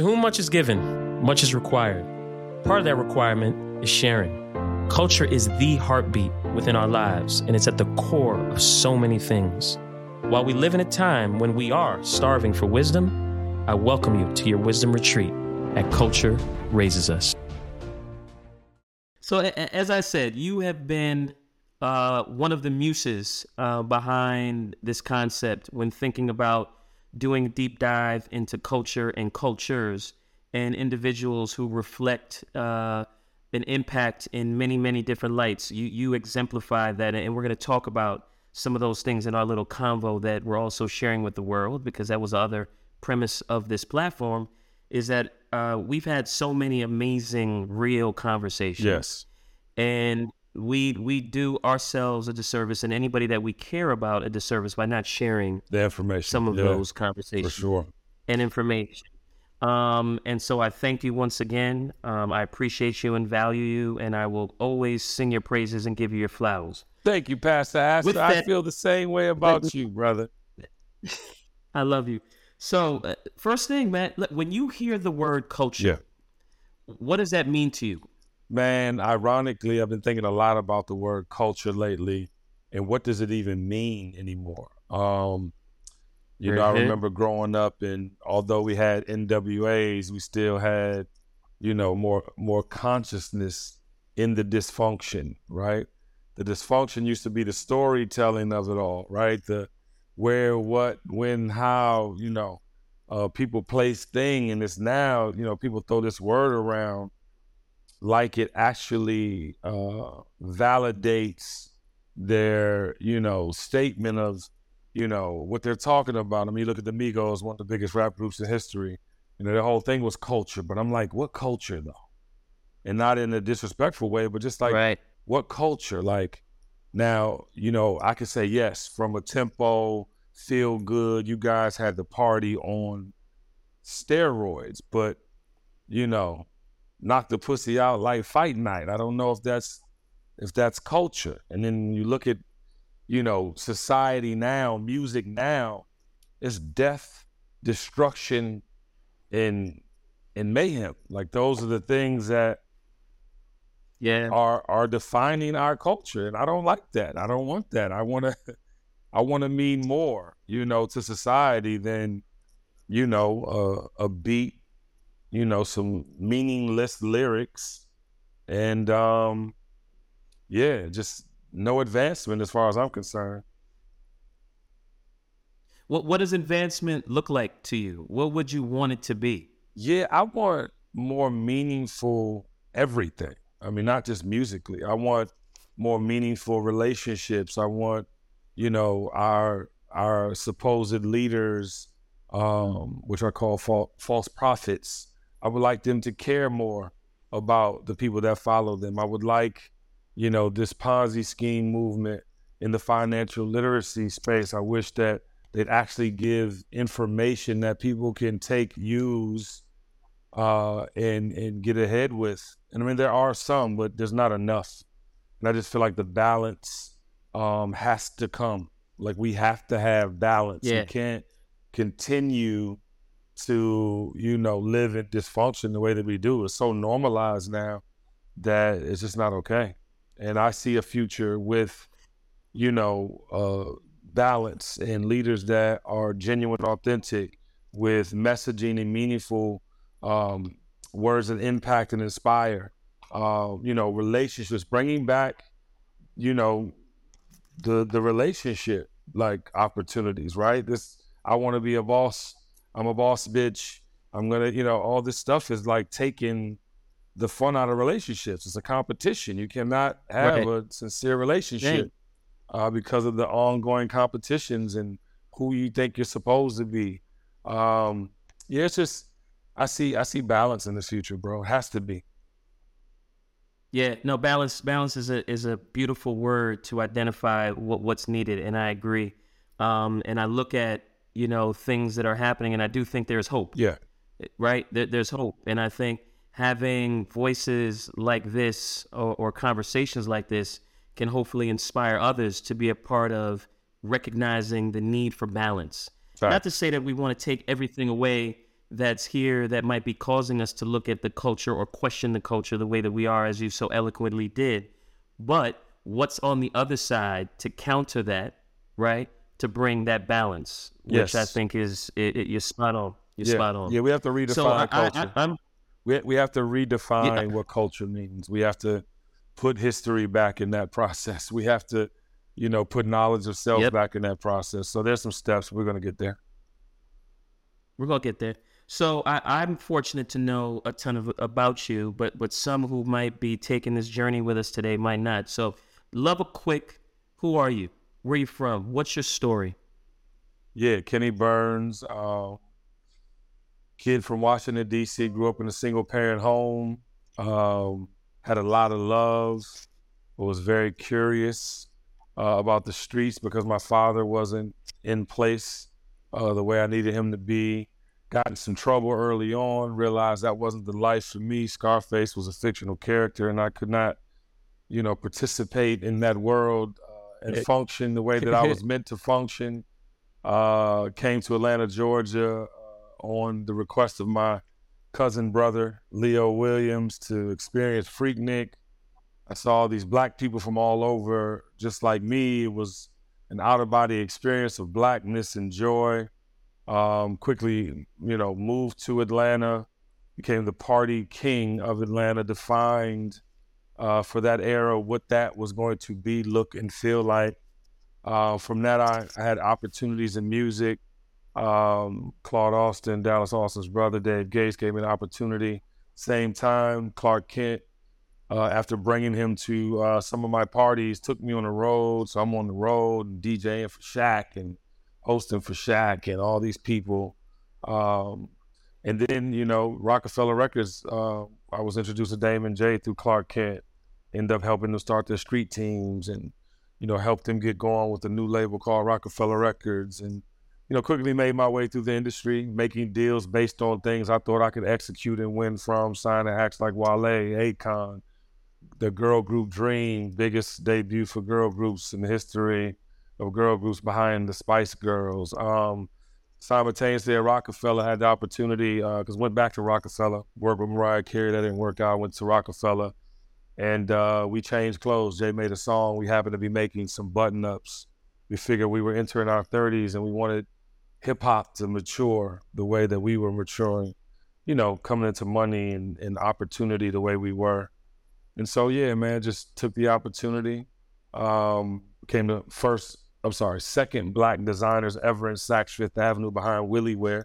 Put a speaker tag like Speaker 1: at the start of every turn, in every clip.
Speaker 1: To whom much is given, much is required. Part of that requirement is sharing. Culture is the heartbeat within our lives, and it's at the core of so many things. While we live in a time when we are starving for wisdom, I welcome you to your wisdom retreat at Culture Raises Us. So, as I said, you have been uh, one of the muses uh, behind this concept when thinking about doing a deep dive into culture and cultures and individuals who reflect uh, an impact in many, many different lights. You you exemplify that, and we're going to talk about some of those things in our little convo that we're also sharing with the world because that was the other premise of this platform is that uh, we've had so many amazing real conversations.
Speaker 2: Yes,
Speaker 1: and we we do ourselves a disservice and anybody that we care about a disservice by not sharing
Speaker 2: the information,
Speaker 1: some of
Speaker 2: yeah,
Speaker 1: those conversations,
Speaker 2: for sure,
Speaker 1: and information. Um, and so I thank you once again. Um, I appreciate you and value you, and I will always sing your praises and give you your flowers.
Speaker 2: Thank you, Pastor Astor. That, I feel the same way about you, brother.
Speaker 1: I love you. So, uh, first thing, man, when you hear the word culture, yeah. what does that mean to you?
Speaker 2: Man, ironically, I've been thinking a lot about the word culture lately and what does it even mean anymore? Um, you know, I remember growing up and although we had NWAs, we still had, you know, more more consciousness in the dysfunction, right? The dysfunction used to be the storytelling of it all, right? The where, what, when, how, you know, uh, people place thing, and it's now, you know, people throw this word around like it actually uh, validates their, you know, statement of, you know, what they're talking about. I mean, you look at the Migos, one of the biggest rap groups in history. You know, the whole thing was culture, but I'm like, what culture though? And not in a disrespectful way, but just like,
Speaker 1: right.
Speaker 2: what culture? Like, now, you know, I could say yes, from a tempo, feel good, you guys had the party on steroids, but, you know, knock the pussy out like fight night. I don't know if that's if that's culture. And then you look at, you know, society now, music now, it's death, destruction, and and mayhem. Like those are the things that
Speaker 1: yeah
Speaker 2: are are defining our culture. And I don't like that. I don't want that. I wanna I wanna mean more, you know, to society than, you know, uh, a beat you know, some meaningless lyrics, and um, yeah, just no advancement as far as I'm concerned.
Speaker 1: What what does advancement look like to you? What would you want it to be?
Speaker 2: Yeah, I want more meaningful everything. I mean, not just musically. I want more meaningful relationships. I want, you know, our our supposed leaders, um, which are called fa- false prophets, I would like them to care more about the people that follow them. I would like, you know, this Ponzi scheme movement in the financial literacy space. I wish that they'd actually give information that people can take, use, uh, and and get ahead with. And I mean, there are some, but there's not enough. And I just feel like the balance um, has to come. Like we have to have balance.
Speaker 1: Yeah.
Speaker 2: We can't continue to you know live in dysfunction the way that we do. Is so normalized now that it's just not okay. And i see a future with you know uh, balance and leaders that are genuine authentic with messaging and meaningful um, words that impact and inspire uh, you know relationships bringing back you know the the relationship like opportunities right? This i want to be a boss I'm a boss bitch. I'm gonna, you know, all this stuff is like taking the fun out of relationships. It's a competition. You cannot have right. a sincere relationship uh, because of the ongoing competitions and who you think you're supposed to be. Um, yeah, it's just I see I see balance in the future, bro. It has to be.
Speaker 1: Yeah, no balance. Balance is a is a beautiful word to identify what, what's needed, and I agree. Um, and I look at you know, things that are happening. And I do think there's hope.
Speaker 2: Yeah.
Speaker 1: Right? There, there's hope. And I think having voices like this or, or conversations like this can hopefully inspire others to be a part of recognizing the need for balance. Not to say that we want to take everything away that's here that might be causing us to look at the culture or question the culture the way that we are, as you so eloquently did. But what's on the other side to counter that, right? To bring that balance, which
Speaker 2: Yes.
Speaker 1: I think is it, it, you're spot on. You're
Speaker 2: yeah,
Speaker 1: spot on.
Speaker 2: yeah. We have to redefine
Speaker 1: so I, I,
Speaker 2: culture.
Speaker 1: I, I'm
Speaker 2: we we have to redefine
Speaker 1: Yeah.
Speaker 2: what culture means. We have to put history back in that process. We have to, you know, put knowledge of self
Speaker 1: Yep.
Speaker 2: back in that process. So there's some steps we're gonna get there.
Speaker 1: We're gonna get there. So I, I'm fortunate to know a ton of about you, but but some who might be taking this journey with us today might not. So love a quick. Who are you? Where you from? What's your story?
Speaker 2: Yeah, Kenny Burns, uh, kid from Washington D.C. Grew up in a single parent home. Um, had a lot of love. Was very curious uh, about the streets because my father wasn't in place uh, the way I needed him to be. Got in some trouble early on. Realized that wasn't the life for me. Scarface was a fictional character, and I could not, you know, participate in that world and
Speaker 1: It-
Speaker 2: function the way that I was meant to function. Uh, came to Atlanta, Georgia, uh, on the request of my cousin brother Leo Williams to experience Freaknik. I saw these black people from all over, just like me. It was an out of body experience of blackness and joy. Um, quickly, you know, moved to Atlanta, became the party king of Atlanta, defined uh, for that era what that was going to be, look, and feel like. Uh, from that, I, I had opportunities in music. Um, Claude Austin, Dallas Austin's brother, Dave Gates, gave me an opportunity. Same time, Clark Kent, uh, after bringing him to uh, some of my parties, took me on the road. So I'm on the road and DJing for Shaq and hosting for Shaq and all these people. Um, and then, you know, Rockefeller Records, uh, I was introduced to Damon J through Clark Kent. Ended up helping them start their street teams and, you know, helped them get going with a new label called Rockefeller Records. And, you know, quickly made my way through the industry, making deals based on things I thought I could execute and win from, signing acts like Wale, Akon, the girl group Dream, biggest debut for girl groups in the history of girl groups behind the Spice Girls. Um, simultaneously at Rockefeller, had the opportunity because went back to Rockefeller, worked with Mariah Carey. That didn't work out. Went to Rockefeller, and uh, we changed clothes. Jay made a song. We happened to be making some button ups. We figured we were entering our 30s and we wanted hip hop to mature the way that we were maturing. You know, coming into money and, and opportunity the way we were. And so, yeah, man, just took the opportunity. Um, became the first, I'm sorry, second black designers ever in Saks Fifth Avenue behind WilliWear.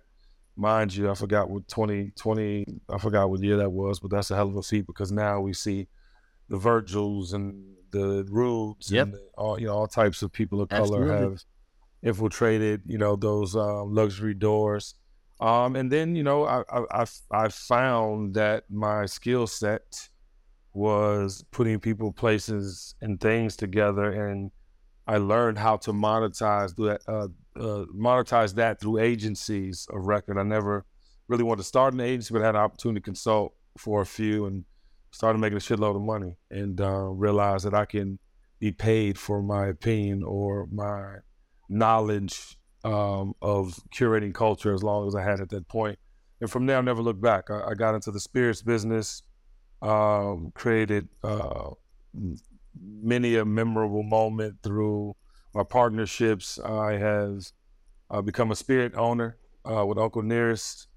Speaker 2: Mind you, I forgot what 2020, I forgot what year that was, but that's a hell of a feat because now we see the Virgils and the Rubes
Speaker 1: Yep.
Speaker 2: and all, you know, all types of people of color
Speaker 1: Absolutely.
Speaker 2: have infiltrated, you know, those um, luxury doors. Um, and then, you know, I, I, I, I found that my skill set was putting people, places, and things together, and I learned how to monetize that, uh, uh, monetize that through agencies of record. I never really wanted to start an agency, but had an opportunity to consult for a few, and started making a shitload of money, and uh, realized that I can be paid for my opinion or my knowledge um, of curating culture as long as I had at that point. And from there, I never looked back. I, I got into the spirits business, um, created uh, many a memorable moment through my partnerships. I have uh, become a spirit owner uh, with Uncle Nearest.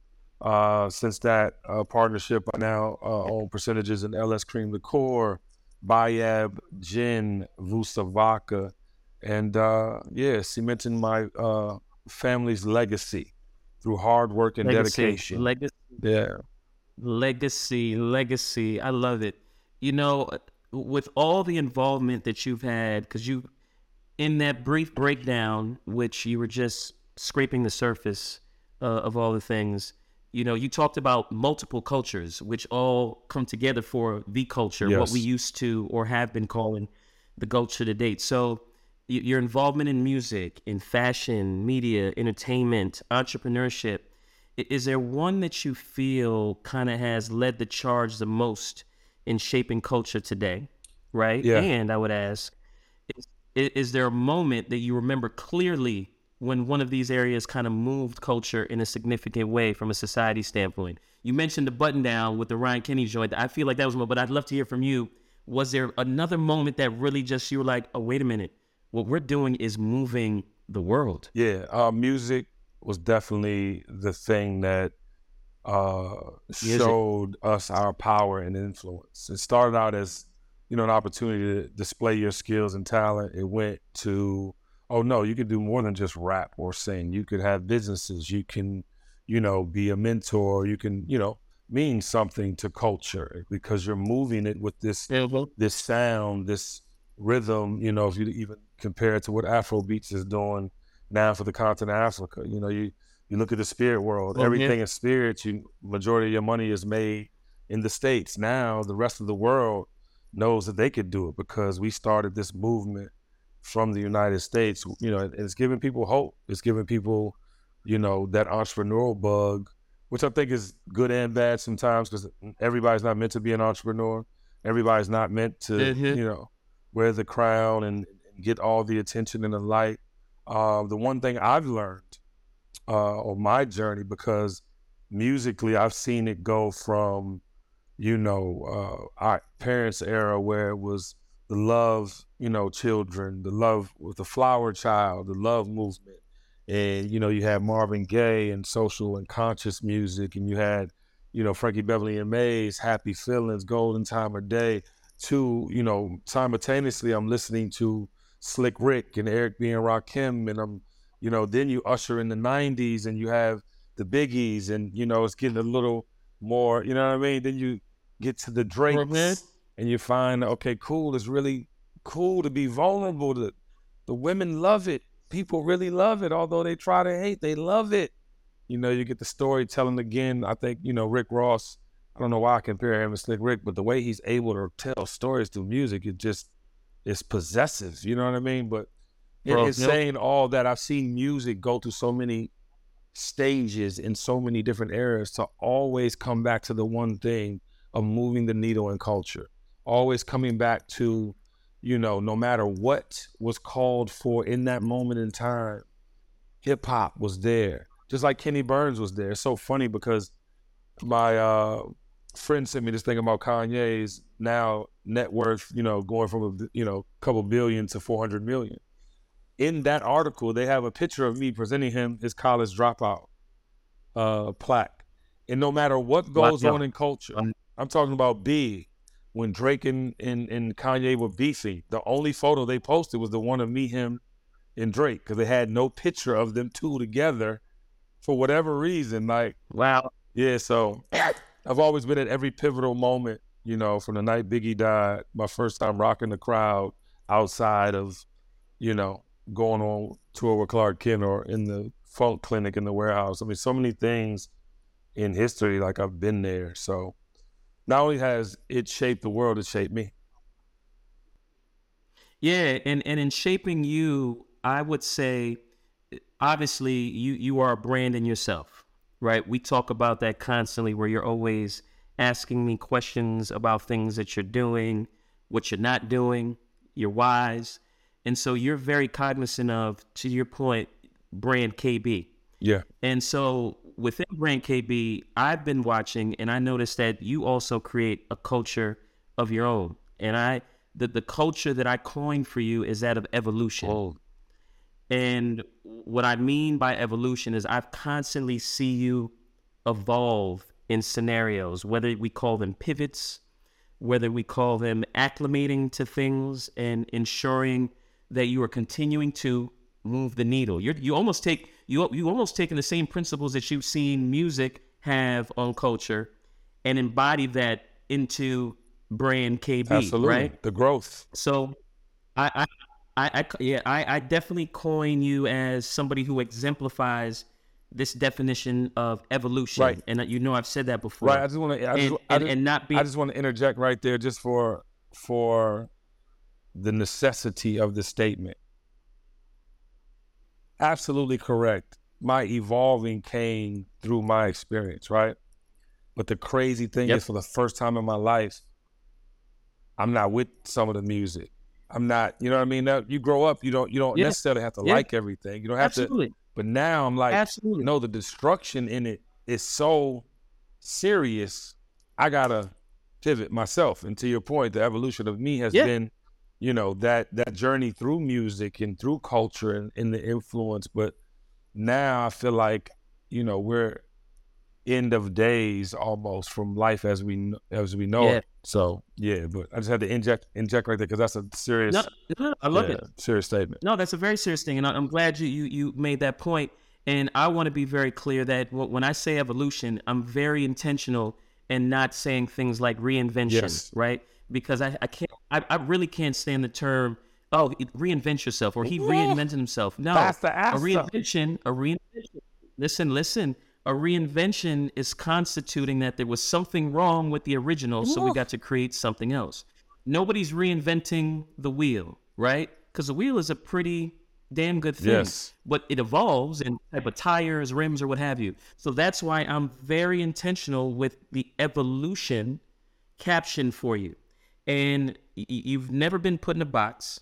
Speaker 2: Uh, since that uh, partnership, I now uh, own percentages in LS Cream Liqueur, Bayab Gin, Vusa Vodka, and uh, yeah, cementing my uh, family's legacy through hard work and
Speaker 1: Legacy,
Speaker 2: dedication.
Speaker 1: legacy,
Speaker 2: yeah,
Speaker 1: legacy, legacy. I love it. You know, with all the involvement that you've had, because you, in that brief breakdown, which you were just scraping the surface uh, of all the things, you know, you talked about multiple cultures, which all come together for the culture, what we used to or have been calling the culture to date. So, your involvement in music, in fashion, media, entertainment, entrepreneurship, is there one that you feel kind of has led the charge the most in shaping culture today? Right?
Speaker 2: Yeah.
Speaker 1: And I would ask, is, is there a moment that you remember clearly when one of these areas kind of moved culture in a significant way from a society standpoint? You mentioned the button down with the Ryan Kenny joint. I feel like that was one, but I'd love to hear from you. Was there another moment that really just you were like, oh, wait a minute, what we're doing is moving the world?
Speaker 2: Yeah, uh, music was definitely the thing that uh, showed us our power and influence. It started out as you know an opportunity to display your skills and talent. It went to oh no, you could do more than just rap or sing. You could have businesses. You can you know be a mentor. You can you know mean something to culture because you're moving it with this this sound, this rhythm. You know, if you even compare it to what Afro Beats is doing now for the continent of Africa, you know, you you look at the spirit world. Everything is spirit. You majority of your money is made in the states. Now the rest of the world knows that they could do it because we started this movement from the United States. You know, it's giving people hope. It's giving people, you know, that entrepreneurial bug, which I think is good and bad sometimes because everybody's not meant to be an entrepreneur. Everybody's not meant to, mm-hmm. you know, wear the crown and, get all the attention and the light. Uh, the one thing I've learned uh, on my journey because musically I've seen it go from, you know, uh, our parents' era where it was the love, you know, children, the love with the flower child, the love movement. And, you know, you had Marvin Gaye and social and conscious music, and you had, you know, Frankie Beverly and Maze, Happy Feelings, Golden Time of Day. To, you know, simultaneously, I'm listening to Slick Rick and Eric B. and Rakim, and I'm you know, then you usher in the '90s, and you have the biggies, and you know, it's getting a little more. You know what I mean? Then you get to the Drakes, and you find okay, cool. It's really cool to be vulnerable. To the women love it. People really love it. Although they try to hate, they love it. You know, you get the storytelling again. I think you know Rick Ross. I don't know why I compare him to Slick Rick, but the way he's able to tell stories through music, it just it's possessive. You know what I mean? But Bro, in, saying all that, I've seen music go through so many stages in so many different eras to always come back to the one thing of moving the needle in culture. Always coming back to, you know, no matter what was called for in that moment in time, hip hop was there. Just like Kenny Burns was there. It's so funny because my uh, friend sent me this thing about Kanye's now net worth, you know, going from a you know couple billion to four hundred million in that article, they have a picture of me presenting him his college dropout uh, plaque. And no matter what goes on in culture, I'm talking about B. When Drake and, and, and Kanye were beefing, the only photo they posted was the one of me, him, and Drake, because they had no picture of them two together for whatever reason. Like,
Speaker 1: wow.
Speaker 2: Yeah, so I've always been at every pivotal moment, you know, from the night Biggie died, my first time rocking the crowd outside of, you know, going on tour with Clark Kent or in the funk clinic in the warehouse. I mean, so many things in history, like I've been there. So not only has it shaped the world, it shaped me.
Speaker 1: Yeah, and, and in shaping you, I would say obviously you you are a brand in yourself, right? We talk about that constantly where you're always asking me questions about things that you're doing, what you're not doing, your whys. And so you're very cognizant of, to your point, brand KB.
Speaker 2: Yeah.
Speaker 1: And so within brand KB, I've been watching and I noticed that you also create a culture of your own. And I the, the culture that I coined for you is that of evolution. Oh. And what I mean by evolution is I've constantly see you evolve in scenarios, whether we call them pivots, whether we call them acclimating to things and ensuring that you are continuing to move the needle. You you almost take you you almost taking the same principles that you've seen music have on culture and embody that into brand KB.
Speaker 2: Absolutely,
Speaker 1: right?
Speaker 2: The growth.
Speaker 1: So, I, I, I, yeah, I, I definitely coin you as somebody who exemplifies this definition of evolution.
Speaker 2: Right.
Speaker 1: And uh, you know I've said that before.
Speaker 2: Right. I just want to, and,
Speaker 1: and,
Speaker 2: and,
Speaker 1: and not be.
Speaker 2: I just want to interject right there, just for for the necessity of the statement. Absolutely correct. My evolving came through my experience, right? But the crazy thing yep. is, for the first time in my life, I'm not with some of the music. I'm not. You know what I mean? Now, you grow up, you don't you don't
Speaker 1: Yeah.
Speaker 2: necessarily have to
Speaker 1: Yeah.
Speaker 2: like everything. You don't have to. But now I'm like,
Speaker 1: Absolutely.
Speaker 2: no, the destruction in it is so serious. I gotta pivot myself. And to your point, the evolution of me has
Speaker 1: Yeah.
Speaker 2: been, you know, that that journey through music and through culture and, and the influence. But now I feel like, you know, we're end of days almost from life as we as we know
Speaker 1: Yeah.
Speaker 2: it. So yeah, but I just had to inject inject right there because that's a serious,
Speaker 1: No, no, I love
Speaker 2: yeah,
Speaker 1: it.
Speaker 2: serious statement.
Speaker 1: No, that's a very serious thing, and I- I'm glad you you you made that point. And I want to be very clear that when I say evolution, I'm very intentional and not saying things like reinvention,
Speaker 2: Yes.
Speaker 1: right? Because I, I can't, I, I really can't stand the term, oh, reinvent yourself or he reinvented himself. No,
Speaker 2: That's the
Speaker 1: a reinvention, a reinvention. Listen, listen. A reinvention is constituting that there was something wrong with the original, so we got to create something else. Nobody's reinventing the wheel, right? Because the wheel is a pretty damn good thing.
Speaker 2: Yes.
Speaker 1: But it evolves in type of tires, rims, or what have you. So that's why I'm very intentional with the evolution caption for you. And you've never been put in a box,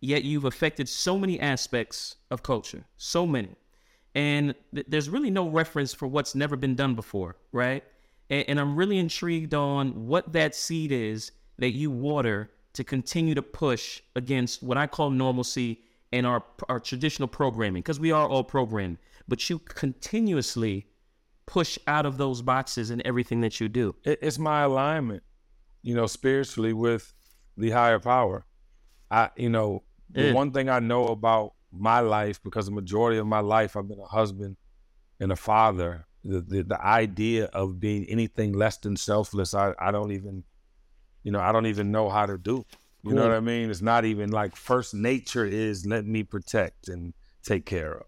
Speaker 1: yet you've affected so many aspects of culture, so many. And th- there's really no reference for what's never been done before, right? And, and I'm really intrigued on what that seed is that you water to continue to push against what I call normalcy and our our traditional programming, because we are all programmed. But you continuously push out of those boxes in everything that you do.
Speaker 2: it's my alignment, you know, spiritually with the higher power. I, you know, the one thing I know about my life, because the majority of my life I've been a husband and a father. The the, the idea of being anything less than selfless, I, I don't even, you know, I don't even know how to do. You know what I mean? It's not even like first nature is let me protect and take care of.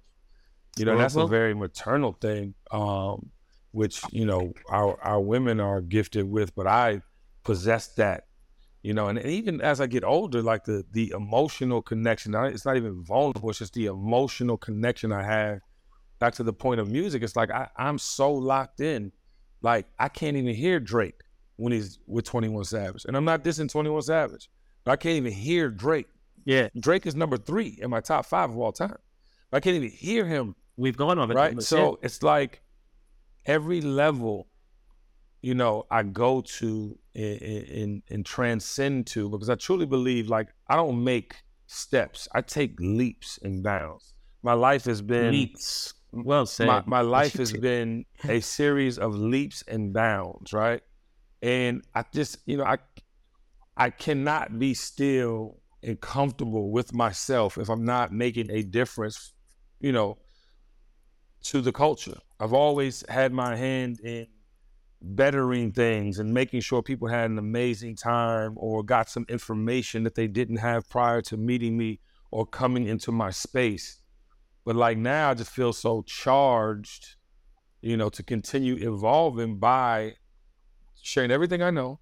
Speaker 2: You know,
Speaker 1: Well,
Speaker 2: that's
Speaker 1: well-
Speaker 2: a very maternal thing, um, which you know our our women are gifted with, but I possess that. You know, and, and even as I get older, like the the emotional connection, it's not even vulnerable. It's just the emotional connection I have. Back to the point of music, it's like I, I'm so locked in, like I can't even hear Drake when he's with Twenty One Savage, and I'm not dissing Twenty One Savage, but I can't even hear Drake.
Speaker 1: Yeah,
Speaker 2: Drake is number three in my top five of all time. I can't even hear him
Speaker 1: we've gone over
Speaker 2: right? So it's like every level, you know, I go to and, and and transcend to because I truly believe like I don't make steps, I take leaps and bounds. My life has been
Speaker 1: leaps. Well said.
Speaker 2: my, my life has been a series of leaps and bounds, right? And I just, you know, I I cannot be still and comfortable with myself if I'm not making a difference, you know, to the culture. I've always had my hand in bettering things and making sure people had an amazing time or got some information that they didn't have prior to meeting me or coming into my space. But like now, I just feel so charged, you know, to continue evolving by sharing everything I know,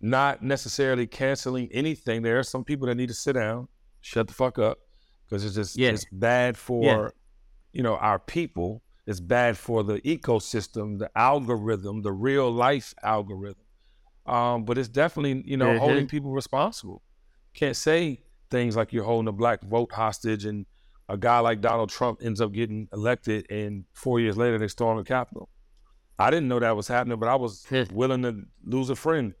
Speaker 2: not necessarily canceling anything. There are some people that need to sit down, shut the fuck up, because it's just
Speaker 1: Yeah.
Speaker 2: it's bad for
Speaker 1: Yeah.
Speaker 2: you know our people. It's bad for the ecosystem, the algorithm, the real life algorithm. Um, but it's definitely you know
Speaker 1: Mhm.
Speaker 2: holding people responsible. Can't say things like you're holding a black vote hostage and a guy like Donald Trump ends up getting elected and four years later they storm the Capitol. I didn't know that was happening, but I was willing to lose a friend,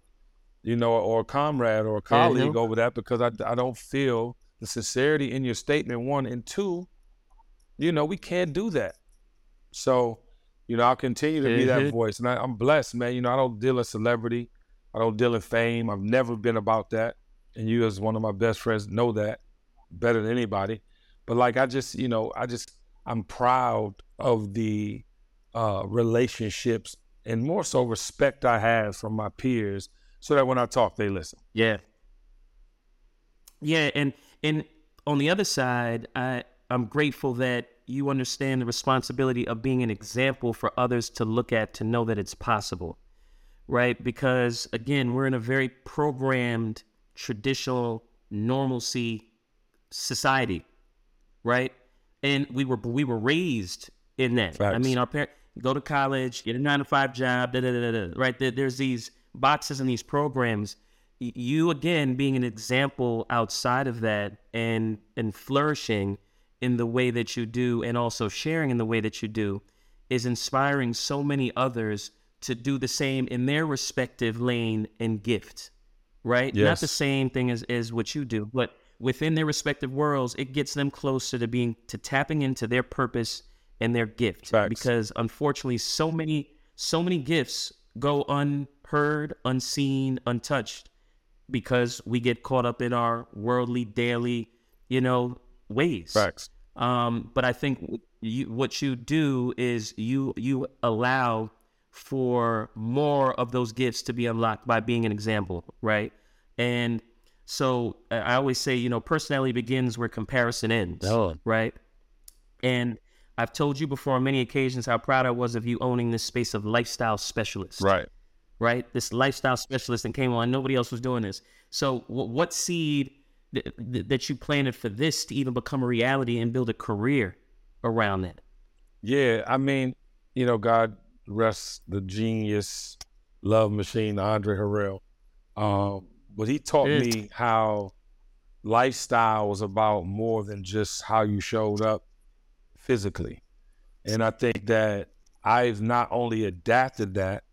Speaker 2: you know, or a comrade or a colleague
Speaker 1: Mhm.
Speaker 2: over that because I, I don't feel the sincerity in your statement, one. And two, you know, we can't do that. So, you know, I'll continue to be that
Speaker 1: Mhm.
Speaker 2: voice. And I, I'm blessed, man. You know, I don't deal in celebrity, I don't deal in fame. I've never been about that. And you, as one of my best friends, know that better than anybody. But like, I just, you know, I just, I'm proud of the uh, relationships and more so respect I have from my peers so that when I talk, they listen.
Speaker 1: Yeah. Yeah, and and on the other side, I I'm grateful that you understand the responsibility of being an example for others to look at to know that it's possible. Right? Because again, we're in a very programmed traditional normalcy society, right? And we were we were raised in that. I mean, our parents go to college, get a nine to five job, da da da da. da, Right? There, there's these boxes and these programs you again being an example outside of that and and flourishing in the way that you do and also sharing in the way that you do is inspiring so many others to do the same in their respective lane and gift right? Not the same thing as, as what you do but within their respective worlds it gets them closer to being to tapping into their purpose and their gift.
Speaker 2: Facts.
Speaker 1: because unfortunately so many so many gifts go unheard unseen untouched because we get caught up in our worldly daily you know ways
Speaker 2: Facts.
Speaker 1: um, but I think you, what you do is you you allow for more of those gifts to be unlocked by being an example, right? And so I always say, you know, personality begins where comparison ends,
Speaker 2: Oh.
Speaker 1: right? And I've told you before on many occasions how proud I was of you owning this space of lifestyle specialist
Speaker 2: Right.
Speaker 1: right? This lifestyle specialist and came on. Nobody else was doing this. So, wh- what seed th- th- that you planted for this to even become a reality and build a career around it?
Speaker 2: Yeah, I mean, you know, God rest the genius love machine, Andre Harrell. Um, but he taught me how lifestyle was about more than just how you showed up physically. And I think that I've not only adapted that,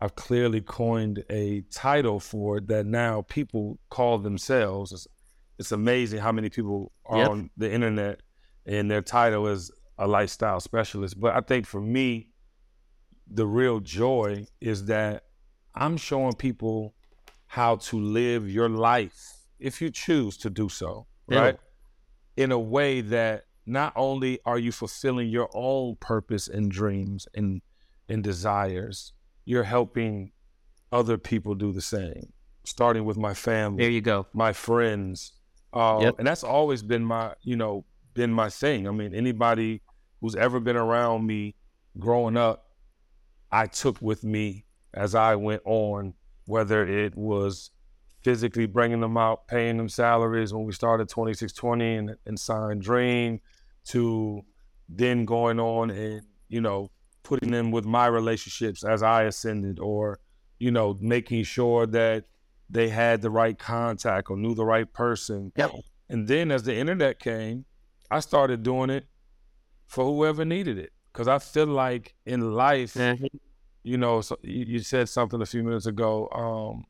Speaker 2: I've clearly coined a title for it that now people call themselves. It's, amazing how many people are
Speaker 1: Yep.
Speaker 2: on the internet and their title is a lifestyle specialist. But I think for me, the real joy is that I'm showing people how to live your life if you choose to do so,
Speaker 1: Yeah.
Speaker 2: right? In a way that not only are you fulfilling your own purpose and dreams and and desires, you're helping other people do the same. Starting with my family,
Speaker 1: There you go.
Speaker 2: my friends. Uh,
Speaker 1: Yep.
Speaker 2: And that's always been my, you know, been my thing. I mean, anybody who's ever been around me growing up, I took with me as I went on, whether it was physically bringing them out, paying them salaries when we started 2620 and, and signed Dream, to then going on and, you know, putting them with my relationships as I ascended or, you know, making sure that they had the right contact or knew the right person.
Speaker 1: Yep.
Speaker 2: And then as the internet came, I started doing it for whoever needed it. Cause I feel like in life, you know, so you, you said something a few minutes ago. Um,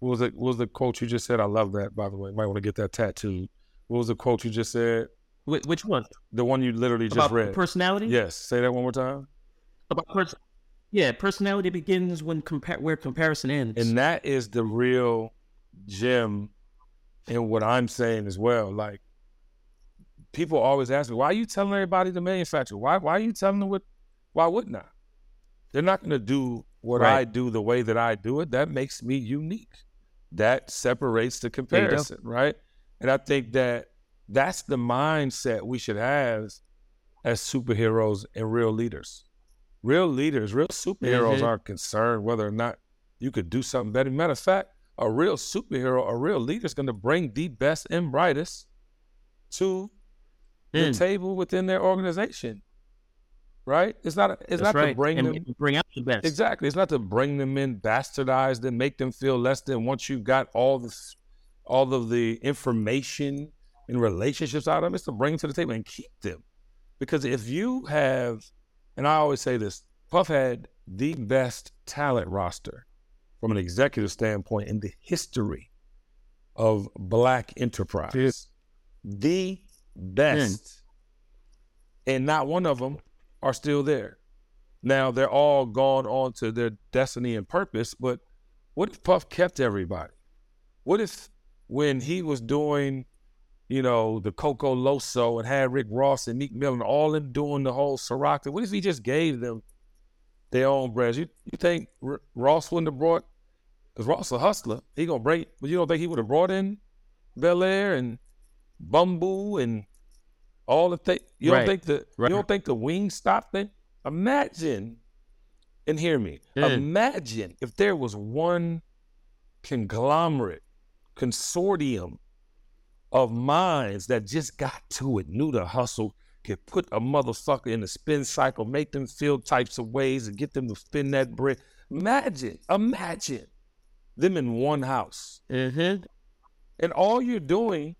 Speaker 2: what was it? What was the quote you just said? I love that, by the way. You Might want to get that tattooed. What was the quote you just said?
Speaker 1: Wh- which one?
Speaker 2: The one you literally just read.
Speaker 1: personality?
Speaker 2: yes. Say that one more time.
Speaker 1: About pers- yeah, personality begins when compare where comparison ends.
Speaker 2: And that is the real gem in what I'm saying as well. Like people always ask me, why are you telling everybody the manufacture? Why why are you telling them what why wouldn't I? They're not gonna do what
Speaker 1: Right.
Speaker 2: I do the way that I do it. That makes me unique. That separates the comparison, right? And I think that that's the mindset we should have as superheroes and real leaders. Real leaders, real superheroes
Speaker 1: Mhm.
Speaker 2: aren't concerned whether or not you could do something better. Matter of fact, a real superhero, a real leader is going to bring the best and brightest to the
Speaker 1: Mm.
Speaker 2: table within their organization. Right? It's not. It's
Speaker 1: That's
Speaker 2: not
Speaker 1: right.
Speaker 2: to bring
Speaker 1: and
Speaker 2: them
Speaker 1: bring out the best.
Speaker 2: Exactly. It's not to bring them in, bastardize them, make them feel less than once you've got all the all of the information and relationships out of them. It's to bring them to the table and keep them. Because if you have, and I always say this, Puff had the best talent roster from an executive standpoint in the history of black enterprise. The best. And not one of them are still there. Now they're all gone on to their destiny and purpose, but what if Puff kept everybody? What if when he was doing, you know, the Coco Loso and had Rick Ross and Meek Mill and all them doing the whole Ciroc, what if he just gave them their own brands? You, you think R- Ross wouldn't have brought, because Ross a hustler, he gonna bring, but you don't think he would have brought in Belaire and Bumble and all the things? You
Speaker 1: Right.
Speaker 2: don't think the
Speaker 1: Right.
Speaker 2: you don't think the wings stopped then? Imagine, and hear me.
Speaker 1: Yeah.
Speaker 2: Imagine if there was one conglomerate, consortium of minds that just got to it, knew the hustle, could put a motherfucker in a spin cycle, make them feel types of ways, and get them to spin that brick. Imagine, imagine them in one house.
Speaker 1: Mm-hmm.
Speaker 2: And all you're doing,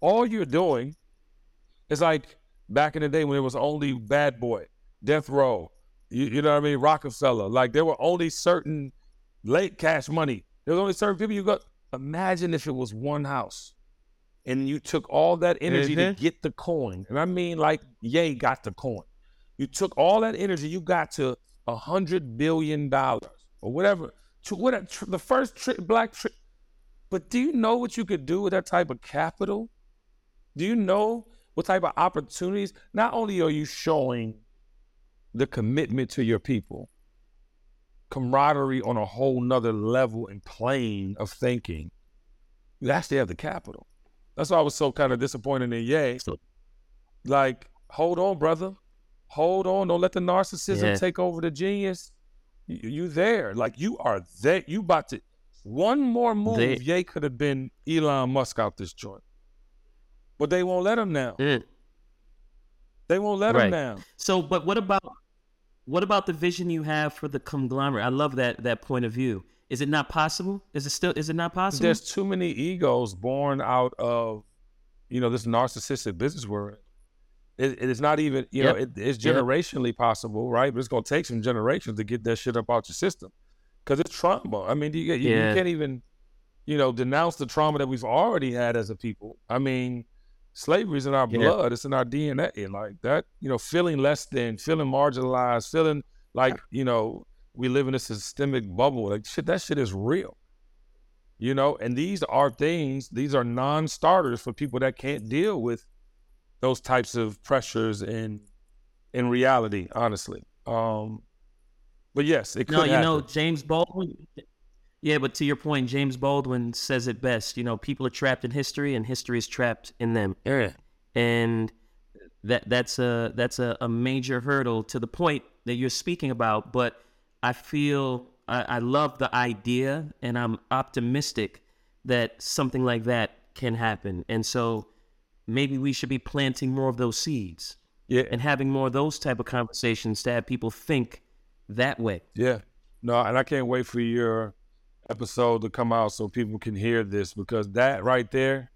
Speaker 2: all you're doing is like back in the day when it was only Bad Boy, Death Row, you, you know what I mean, Rockefeller. Like there were only certain late cash money. There was only certain people you got. Imagine if it was one house and you took all that energy
Speaker 1: Mhm.
Speaker 2: to get the coin. And I mean like Ye got the coin. You took all that energy you got to a hundred billion dollars or whatever. To what tr- the first tri- black tri- but do you know what you could do with that type of capital? Do you know what type of opportunities? Not only are you showing the commitment to your people, camaraderie on a whole nother level and plane of thinking, you actually have the capital. That's why I was so kind of disappointed in Ye. Like, hold on, brother. Hold on. Don't let the narcissism
Speaker 1: Yeah.
Speaker 2: take over the genius. You, you there. Like, you are there. You about to. One more move,
Speaker 1: They-
Speaker 2: Ye could have been Elon Musk out this joint. But they won't let him now.
Speaker 1: Mm.
Speaker 2: They won't let him now.
Speaker 1: So, but what about what about the vision you have for the conglomerate? I love that that point of view. Is it not possible? Is it still? Is it not possible?
Speaker 2: There's too many egos born out of, you know, this narcissistic business world. It, it is not even, you know, it, it's
Speaker 1: Yep.
Speaker 2: generationally possible, right? But it's going to take some generations to get that shit up out your system because it's trauma. I mean, you, you, you can't even, you know, denounce the trauma that we've already had as a people. I mean, slavery's in our
Speaker 1: Yeah.
Speaker 2: blood. It's in our DNA. Like that, you know, feeling less than, feeling marginalized, feeling like, you know, we live in a systemic bubble. Like shit, that shit is real. You know, and these are things, these are non-starters for people that can't deal with those types of pressures in in reality, honestly. Um but yes, it could
Speaker 1: no, you know. James Baldwin. Yeah, but to your point, James Baldwin says it best. You know, people are trapped in history, and history is trapped in them.
Speaker 2: Yeah.
Speaker 1: and that that's a that's a, a major hurdle to the point that you're speaking about but i feel I, I love the idea and i'm optimistic that something like that can happen and so maybe we should be planting more of those seeds
Speaker 2: Yeah.
Speaker 1: and having more of those type of conversations to have people think that way
Speaker 2: Yeah. No, and I can't wait for your episode to come out so people can hear this because that right there,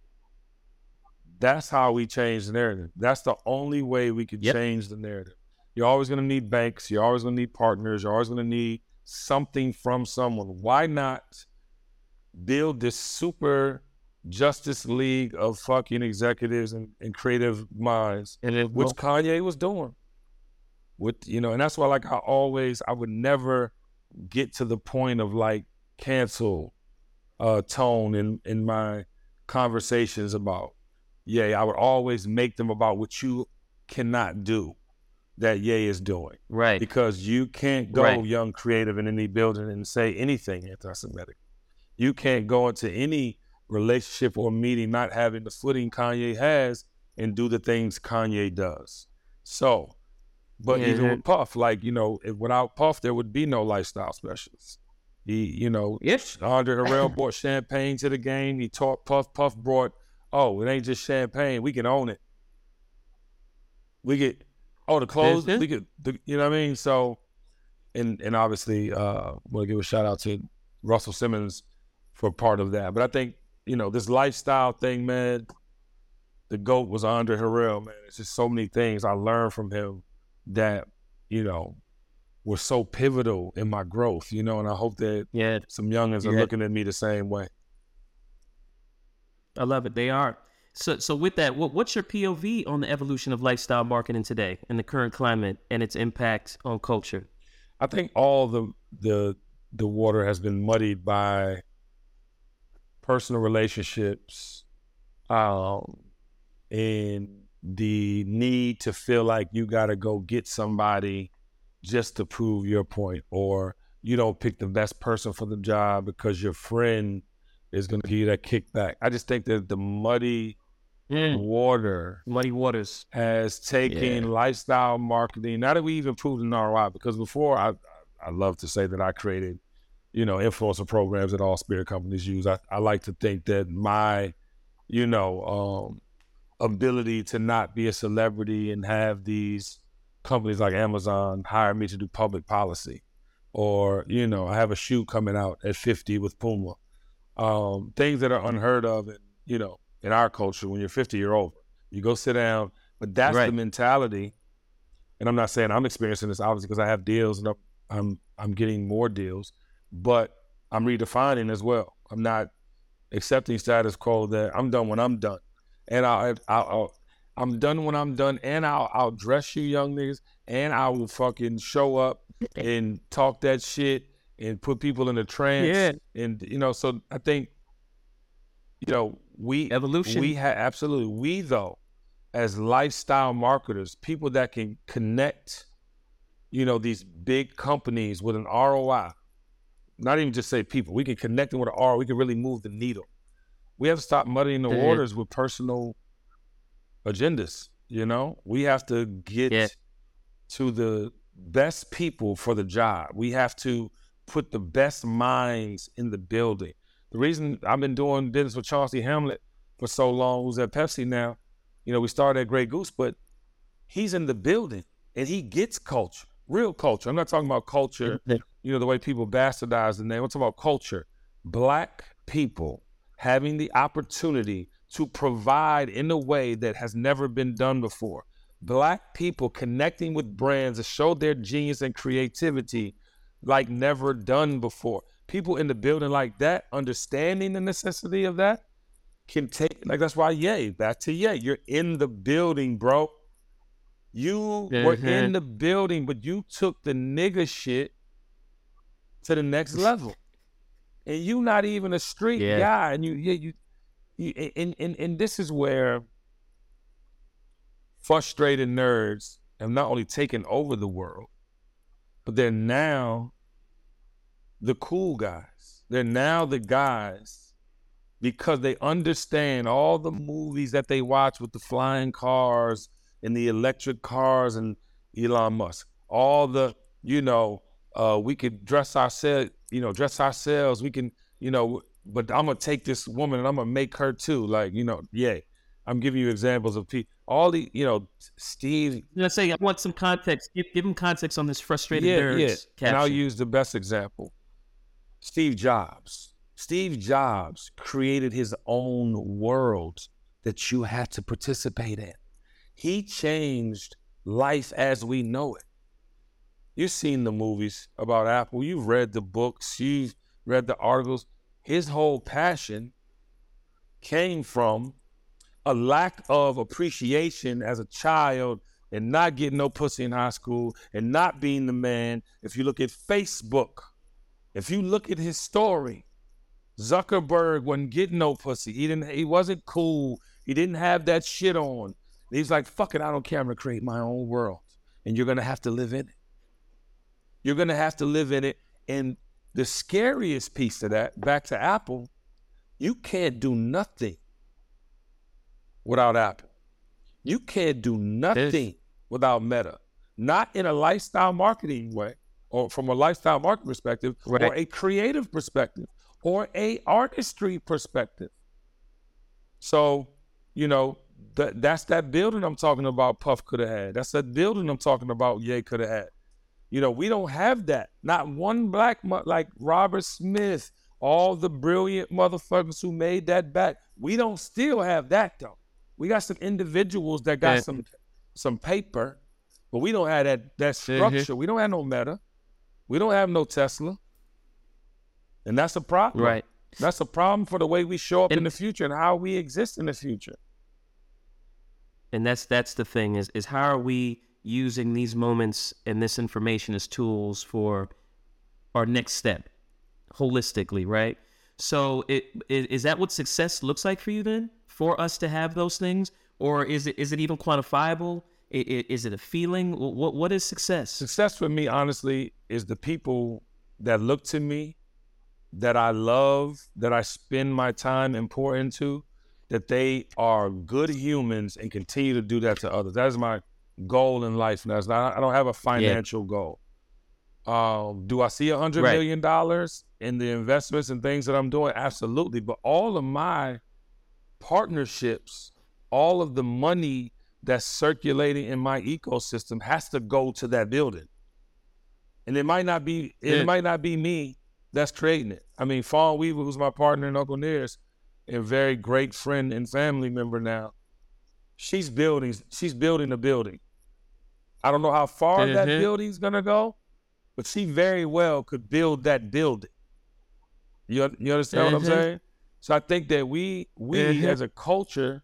Speaker 2: that's how we change the narrative. That's the only way we can
Speaker 1: Yep.
Speaker 2: change the narrative. You're always going to need banks. You're always going to need partners. You're always going to need something from someone. Why not build this super justice league of fucking executives and, and creative minds
Speaker 1: and it
Speaker 2: which
Speaker 1: will,
Speaker 2: Kanye was doing. With you know, and that's why like I always I would never get to the point of like cancel uh tone in in my conversations about yeah, I would always make them about what you cannot do that Ye is doing.
Speaker 1: right
Speaker 2: Because you can't go
Speaker 1: Right.
Speaker 2: young creative in any building and say anything anti-Semitic. You can't go into any relationship or meeting not having the footing Kanye has and do the things Kanye does. So, but even
Speaker 1: Mhm.
Speaker 2: with Puff, like you know, if, without Puff, there would be no lifestyle specialists. He, you know,
Speaker 1: yes
Speaker 2: Andre Harrell brought champagne to the game. He taught Puff. Puff brought, oh, it ain't just champagne. We can own it. We get, oh, the clothes. We could, the, you know what I mean? So, and and obviously, uh, want to give a shout out to Russell Simmons for part of that. But I think you know this lifestyle thing, man. The goat was Andre Harrell, man. It's just so many things I learned from him that you know were so pivotal in my growth. You know, and I hope that
Speaker 1: yeah
Speaker 2: some youngins are looking at me the same way.
Speaker 1: I love it. They are. So, so with that, what, what's your POV on the evolution of lifestyle marketing today in the current climate and its impact on culture?
Speaker 2: I think all the the the water has been muddied by personal relationships, um, and the need to feel like you got to go get somebody just to prove your point, or you don't pick the best person for the job because your friend is going to give you that kickback. I just think that the muddy water
Speaker 1: Muddy waters.
Speaker 2: has taken
Speaker 1: Yeah.
Speaker 2: lifestyle marketing. Now that we even proved an ROI, because before I I love to say that I created, you know, influencer programs that all spirit companies use. I, I like to think that my, you know, um, ability to not be a celebrity and have these companies like Amazon hire me to do public policy. or you know, I have a shoe coming out at 50 with Puma. Um, things that are unheard of, and you know, in our culture, when you're 50, you're over. You go sit down, but that's
Speaker 1: Right.
Speaker 2: the mentality. And I'm not saying I'm experiencing this obviously because I have deals and I'm, I'm getting more deals, but I'm redefining as well. I'm not accepting status quo that I'm done when I'm done, and I, I, I'll, I'm done when I'm done, and I'll, I'll dress you young niggas, and I will fucking show up and talk that shit and put people in a trance,
Speaker 1: Yeah.
Speaker 2: and you know. So I think, you know, we
Speaker 1: Evolution.
Speaker 2: we have absolutely we though, as lifestyle marketers, people that can connect, you know, these big companies with an ROI not even just say people. We can connect them with an R. We can really move the needle. We have to stop muddying the waters with personal agendas. You know, we have to get
Speaker 1: Yeah.
Speaker 2: to the best people for the job. We have to put the best minds in the building. The reason I've been doing business with Chauncey Hamlet for so long, who's at Pepsi now, you know, we started at Grey Goose, but he's in the building and he gets culture, real culture. I'm not talking about culture you know, the way people bastardize the name. I'm talking about culture. Black people having the opportunity to provide in a way that has never been done before. Black people connecting with brands that show their genius and creativity like never done before. People in the building like that, understanding the necessity of that, can take like that's why Ye, back to Ye. You're in the building, bro. You were
Speaker 1: Mhm.
Speaker 2: in the building, but you took the nigga shit to the next level. And you not even a street
Speaker 1: Yeah.
Speaker 2: guy. And you yeah, you, you and, and and this is where frustrated nerds have not only taken over the world, but they're now the cool guys. They're now the guys because they understand all the movies that they watch with the flying cars and the electric cars and Elon Musk. All the, you know, uh, we could dress ourselves, you know, dress ourselves. We can, you know, but I'm gonna take this woman and I'm gonna make her too. Like, you know, yay. I'm giving you examples of people. All the, you know, Steve.
Speaker 1: Let's say I want some context. Give, give him context on this frustrated
Speaker 2: Yeah,
Speaker 1: nerds
Speaker 2: yeah.
Speaker 1: caption.
Speaker 2: And I'll use the best example. Steve Jobs. Steve Jobs created his own world that you had to participate in. He changed life as we know it. You've seen the movies about Apple, you've read the books, you've read the articles. His whole passion came from a lack of appreciation as a child and not getting no pussy in high school and not being the man. If you look at Facebook, if you look at his story, Zuckerberg wasn't getting no pussy. He didn't. He wasn't cool. He didn't have that shit on. He's like, "Fuck it, I don't care. I'm gonna create my own world, and you're gonna have to live in it. You're gonna have to live in it." And the scariest piece of that, back to Apple, you can't do nothing without Apple. You can't do nothing without Meta. Not in a lifestyle marketing way, or from a lifestyle marketing perspective, or a creative perspective, or a artistry perspective. So, you know, that that's that building I'm talking about. Puff could have had. That's that building I'm talking about. Ye could have had. You know, we don't have that. Not one black mo- like Robert Smith, all the brilliant motherfuckers who made that back. We don't still have that though. We got some individuals that got
Speaker 1: Yeah.
Speaker 2: some some paper, but we don't have that that mm-hmm. structure. We don't have no meta. We don't have no Tesla. And that's a problem.
Speaker 1: Right.
Speaker 2: That's a problem for the way we show up in the future and how we exist in the future.
Speaker 1: and that's that's the thing is is how are we using these moments and this information as tools for our next step holistically right so it is, is that what success looks like for you then for us to have those things or is it is it even quantifiable is it a feeling what what is success
Speaker 2: Success for me, honestly, is the people that look to me, that I love, that I spend my time and pour into, that they are good humans and continue to do that to others. That is my goal in life. Now, I don't have a financial goal. Um, do I see a hundred
Speaker 1: Right.
Speaker 2: million dollars in the investments and things that I'm doing? Absolutely. But all of my partnerships, all of the money that's circulating in my ecosystem has to go to that building. And it might not be it
Speaker 1: Yeah.
Speaker 2: might not be me that's creating it. I mean, Fawn Weaver, who's my partner in Uncle Nearest, and very great friend and family member now, she's building she's building a building. I don't know how far that
Speaker 1: Mhm.
Speaker 2: building's gonna go, but she very well could build that building. You you understand what I'm saying? So I think that we we
Speaker 1: Mhm.
Speaker 2: as a culture,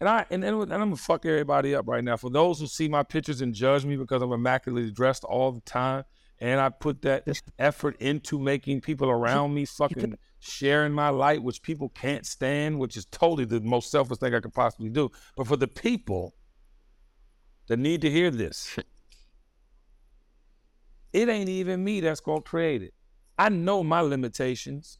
Speaker 2: and I and, and I'm gonna fuck everybody up right now. For those who see my pictures and judge me because I'm immaculately dressed all the time, and I put that effort into making people around me fucking sharing my light, which people can't stand, which is totally the most selfish thing I could possibly do. But for the people that need to hear this, it ain't even me that's gonna create it. I know my limitations.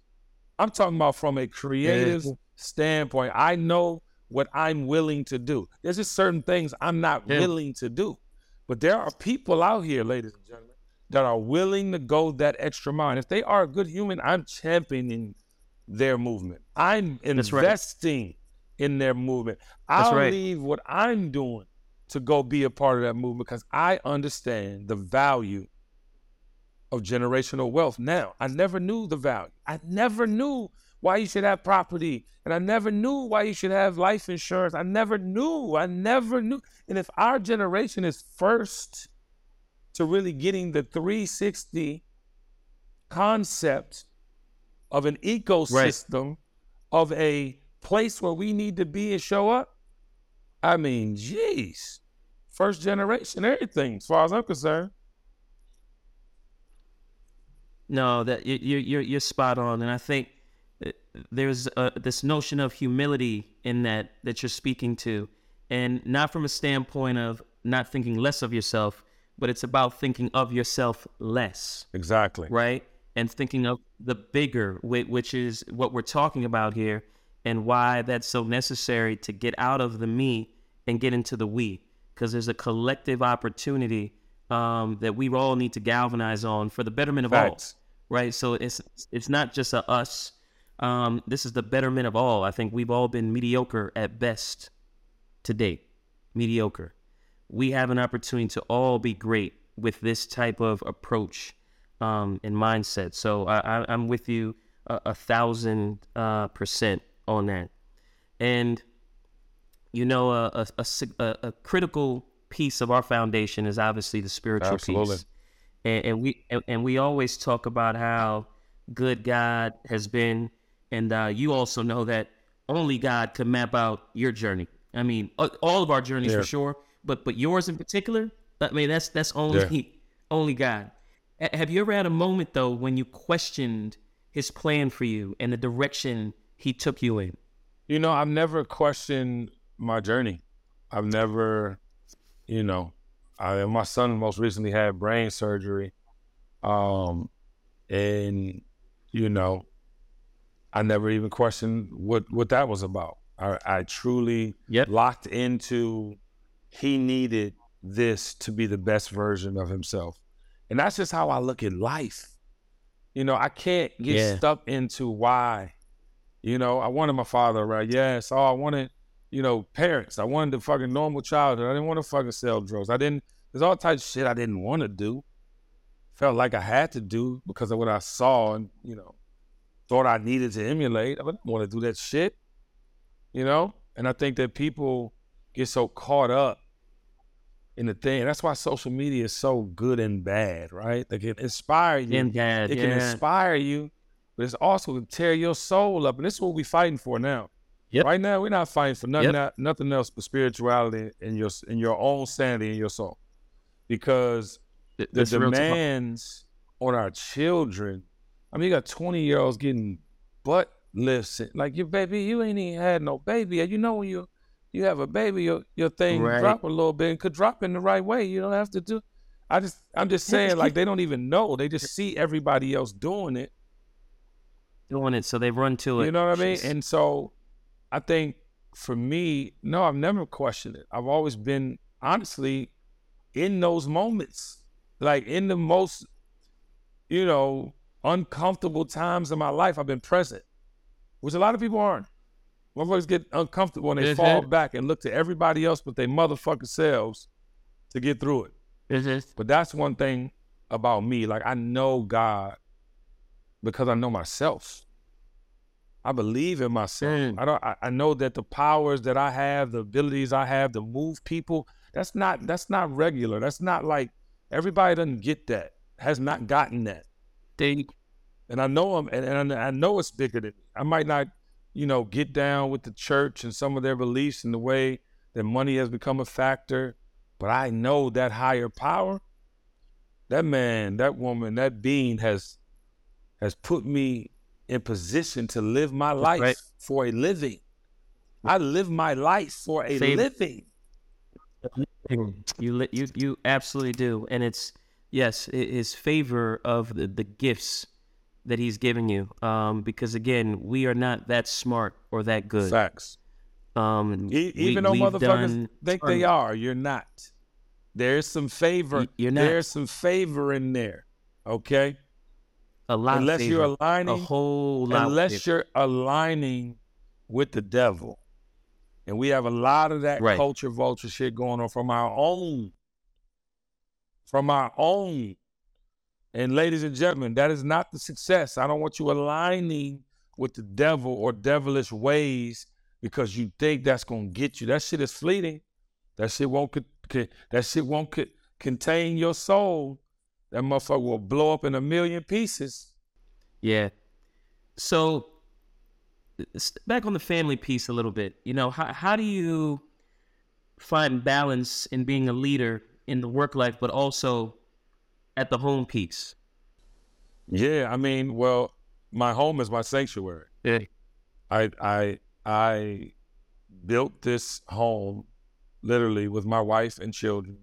Speaker 2: I'm talking about from a creative standpoint. I know what I'm willing to do. There's just certain things I'm not
Speaker 1: Yeah.
Speaker 2: willing to do. But there are people out here, ladies and gentlemen, that are willing to go that extra mile. If they are a good human, I'm championing their movement. I'm
Speaker 1: That's right.
Speaker 2: investing in their movement.
Speaker 1: That's
Speaker 2: I'll
Speaker 1: right.
Speaker 2: leave what I'm doing to go be a part of that movement because I understand the value of generational wealth now. I never knew the value. I never knew why you should have property. And I never knew why you should have life insurance. I never knew. I never knew. And if our generation is first to really getting the 360 concept of an ecosystem of a place where we need to be and show up, I mean, geez, first generation, everything, as far as I'm concerned.
Speaker 1: No, that you- you're you're you're spot on, and I think there's uh, this notion of humility in that that you're speaking to, and not from a standpoint of not thinking less of yourself, but it's about thinking of yourself less,
Speaker 2: Exactly.
Speaker 1: right? And thinking of the bigger, which is what we're talking about here, and why that's so necessary to get out of the me and get into the we, because there's a collective opportunity um, that we all need to galvanize on for the betterment of all
Speaker 2: Facts.
Speaker 1: right? So it's it's not just a us. Um, this is the betterment of all. I think we've all been mediocre at best to date. Mediocre. We have an opportunity to all be great with this type of approach um, and mindset. So I, I'm with you a, a thousand uh, percent on that. And you know, a, a, a a, a critical piece of our foundation is obviously the spiritual
Speaker 2: Absolutely.
Speaker 1: piece and, and we and, and we always talk about how good God has been, and uh, you also know that only God can map out your journey. I mean, all of our journeys
Speaker 2: Yeah.
Speaker 1: for sure, but but yours in particular. I mean, that's that's only only God. A- Have you ever had a moment though when you questioned His plan for you and the direction He took you in?
Speaker 2: You know, I've never questioned my journey. I've never, you know, I, my son most recently had brain surgery. Um, and, you know, I never even questioned what, what that was about. I, I truly
Speaker 1: Yep.
Speaker 2: locked into he needed this to be the best version of himself. And that's just how I look at life. You know, I can't get
Speaker 1: Yeah.
Speaker 2: stuck into why. You know, I wanted my father right. Yes. Oh, I wanted, you know, parents. I wanted the fucking normal childhood. I didn't want to fucking sell drugs. I didn't, there's all types of shit I didn't want to do. Felt like I had to do because of what I saw and, you know, thought I needed to emulate. I didn't want to do that shit, you know? And I think that people get so caught up in the thing. That's why social media is so good and bad, right? They can inspire you.
Speaker 1: And God,
Speaker 2: it
Speaker 1: yeah.
Speaker 2: can inspire you, but it's also can tear your soul up. And this is what we're fighting for now.
Speaker 1: Yep.
Speaker 2: Right now, we're not fighting for nothing,
Speaker 1: Yep.
Speaker 2: nothing else but spirituality and your and your own sanity in your soul, because
Speaker 1: Th-
Speaker 2: the
Speaker 1: that's real talk.
Speaker 2: demands on our children. I mean, you got twenty year olds getting butt lifts. Like your baby, you ain't even had no baby. yet. You know when you you have a baby, your your thing
Speaker 1: Right.
Speaker 2: drop a little bit and could drop in the right way. You don't have to do. I just I'm just saying like they don't even know. They just see everybody else doing it.
Speaker 1: doing it, so they run to it.
Speaker 2: You know what I mean? And so I think for me, no, I've never questioned it. I've always been honestly in those moments, like in the most, you know, uncomfortable times in my life, I've been present, which a lot of people aren't. Motherfuckers get uncomfortable and they
Speaker 1: Mhm.
Speaker 2: fall back and look to everybody else but their motherfucking selves to get through it.
Speaker 1: This-
Speaker 2: But that's one thing about me. Like I know God because I know myself. I believe in myself.
Speaker 1: Mm.
Speaker 2: I don't. I, I know that the powers that I have, the abilities I have to move people, that's not that's not regular. That's not like everybody doesn't get that. Has not gotten that. And I know I'm, and, and I know it's bigger than me. I might not, you know, get down with the church and some of their beliefs and the way that money has become a factor, but I know that higher power. That man, that woman, that being has has put me in position to live my life
Speaker 1: right.
Speaker 2: for a living. I live my life for a
Speaker 1: Same.
Speaker 2: living.
Speaker 1: You you you absolutely do, and it's yes, his favor of the, the gifts that he's giving you. Um, because again, we are not that smart or that good.
Speaker 2: Facts.
Speaker 1: Um,
Speaker 2: E- even though
Speaker 1: we've
Speaker 2: motherfuckers think they are, you're not. There's some favor.
Speaker 1: You're not.
Speaker 2: There's some favor in there. Okay.
Speaker 1: a lot of
Speaker 2: unless you're
Speaker 1: favor, a
Speaker 2: aligning,
Speaker 1: whole lot.
Speaker 2: unless you're aligning with the devil, and we have a lot of that
Speaker 1: Right.
Speaker 2: culture vulture shit going on from our own, from our own. And ladies and gentlemen, that is not the success. I don't want you aligning with the devil or devilish ways because you think that's gonna get you. That shit is fleeting. That shit won't. That shit won't co- contain your soul. That motherfucker will blow up in a million pieces.
Speaker 1: Yeah. So back on the family piece a little bit. You know, how how do you find balance in being a leader in the work life, but also at the home piece?
Speaker 2: Yeah, I mean, well, my home is my sanctuary.
Speaker 1: Yeah.
Speaker 2: I I I built this home literally with my wife and children,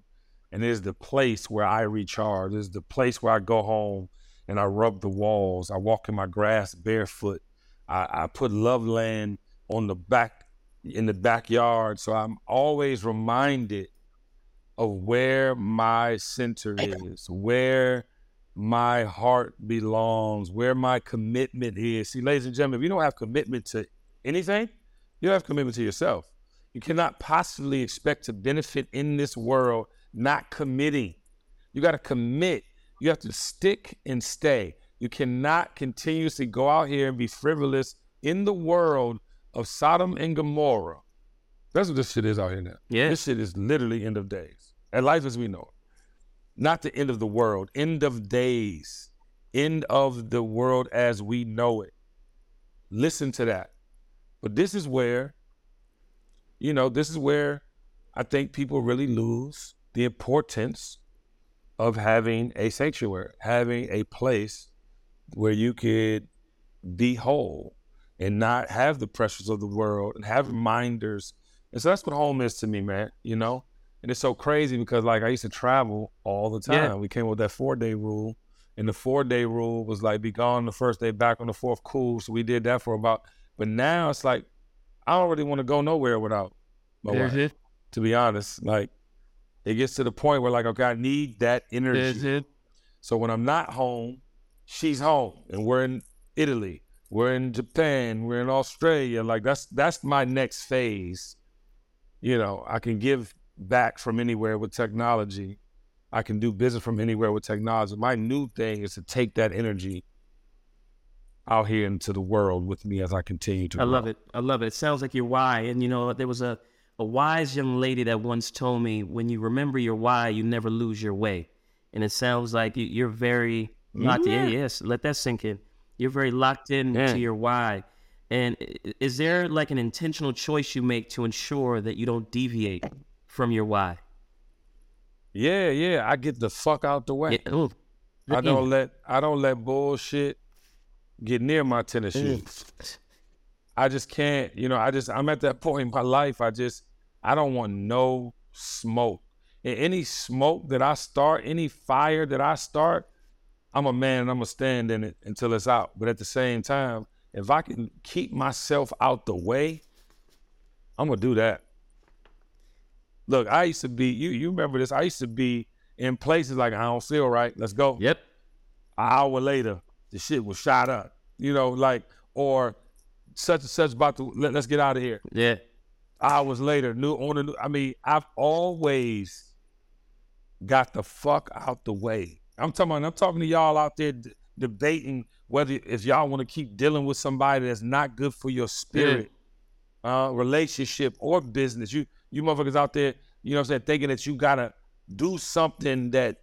Speaker 2: and it is the place where I recharge. It is the place where I go home and I rub the walls. I walk in my grass barefoot. I, I put Loveland on the back in the backyard, so I'm always reminded of where my center is, where my heart belongs, where my commitment is. See, ladies and gentlemen, if you don't have commitment to anything, you don't have commitment to yourself. You cannot possibly expect to benefit in this world not committing. You got to commit. You have to stick and stay. You cannot continuously go out here and be frivolous in the world of Sodom and Gomorrah. That's what this shit is out here now.
Speaker 1: Yeah.
Speaker 2: This shit is literally end of days. And life as we know it. Not the end of the world, end of days, end of the world as we know it. Listen to that. But this is where, you know, this is where I think people really lose the importance of having a sanctuary, having a place where you could be whole and not have the pressures of the world and have reminders. And so that's what home is to me, man, you know? And it's so crazy because like I used to travel all the time.
Speaker 1: Yeah.
Speaker 2: We came with that four day rule. And the four day rule was like be gone the first day, back on the fourth, cool. So we did that for about but now it's like I don't really want to go nowhere without my
Speaker 1: There's
Speaker 2: wife.
Speaker 1: it.
Speaker 2: To be honest. Like it gets to the point where like, okay, I need that energy.
Speaker 1: There's it.
Speaker 2: So when I'm not home, she's home, and we're in Italy, we're in Japan, we're in Australia. Like that's that's my next phase. You know, I can give back from anywhere with technology. I can do business from anywhere with technology. My new thing is to take that energy out here into the world with me as I continue to.
Speaker 1: I love it. I love it. It sounds like your why. And you know, there was a, a wise young lady that once told me, when you remember your why, you never lose your way. And it sounds like you- you're very locked in. Yes, let that sink in. You're very locked in
Speaker 2: Yeah.
Speaker 1: to your why. And is there like an intentional choice you make to ensure that you don't deviate from your why?
Speaker 2: Yeah, yeah. I get the fuck out the way.
Speaker 1: Yeah, ooh.
Speaker 2: I don't let I don't let bullshit get near my tennis mm. shoes. I just can't, you know, I just I'm at that point in my life. I just I don't want no smoke. And any smoke that I start, any fire that I start, I'm a man and I'm gonna stand in it until it's out. But at the same time, if I can keep myself out the way, I'm gonna do that. Look, I used to be you you remember this, I used to be in places like I don't feel right, let's go
Speaker 1: Yep.
Speaker 2: an hour later, the shit was shot up. You know, like, or such and such about to let, us get out of here.
Speaker 1: Yeah.
Speaker 2: Hours later, new owner. new. I mean, I've always got the fuck out the way. I'm talking. I'm talking to y'all out there d- debating whether if y'all want to keep dealing with somebody that's not good for your spirit, uh, relationship or business. You you motherfuckers out there, you know what I'm saying, thinking that you gotta do something that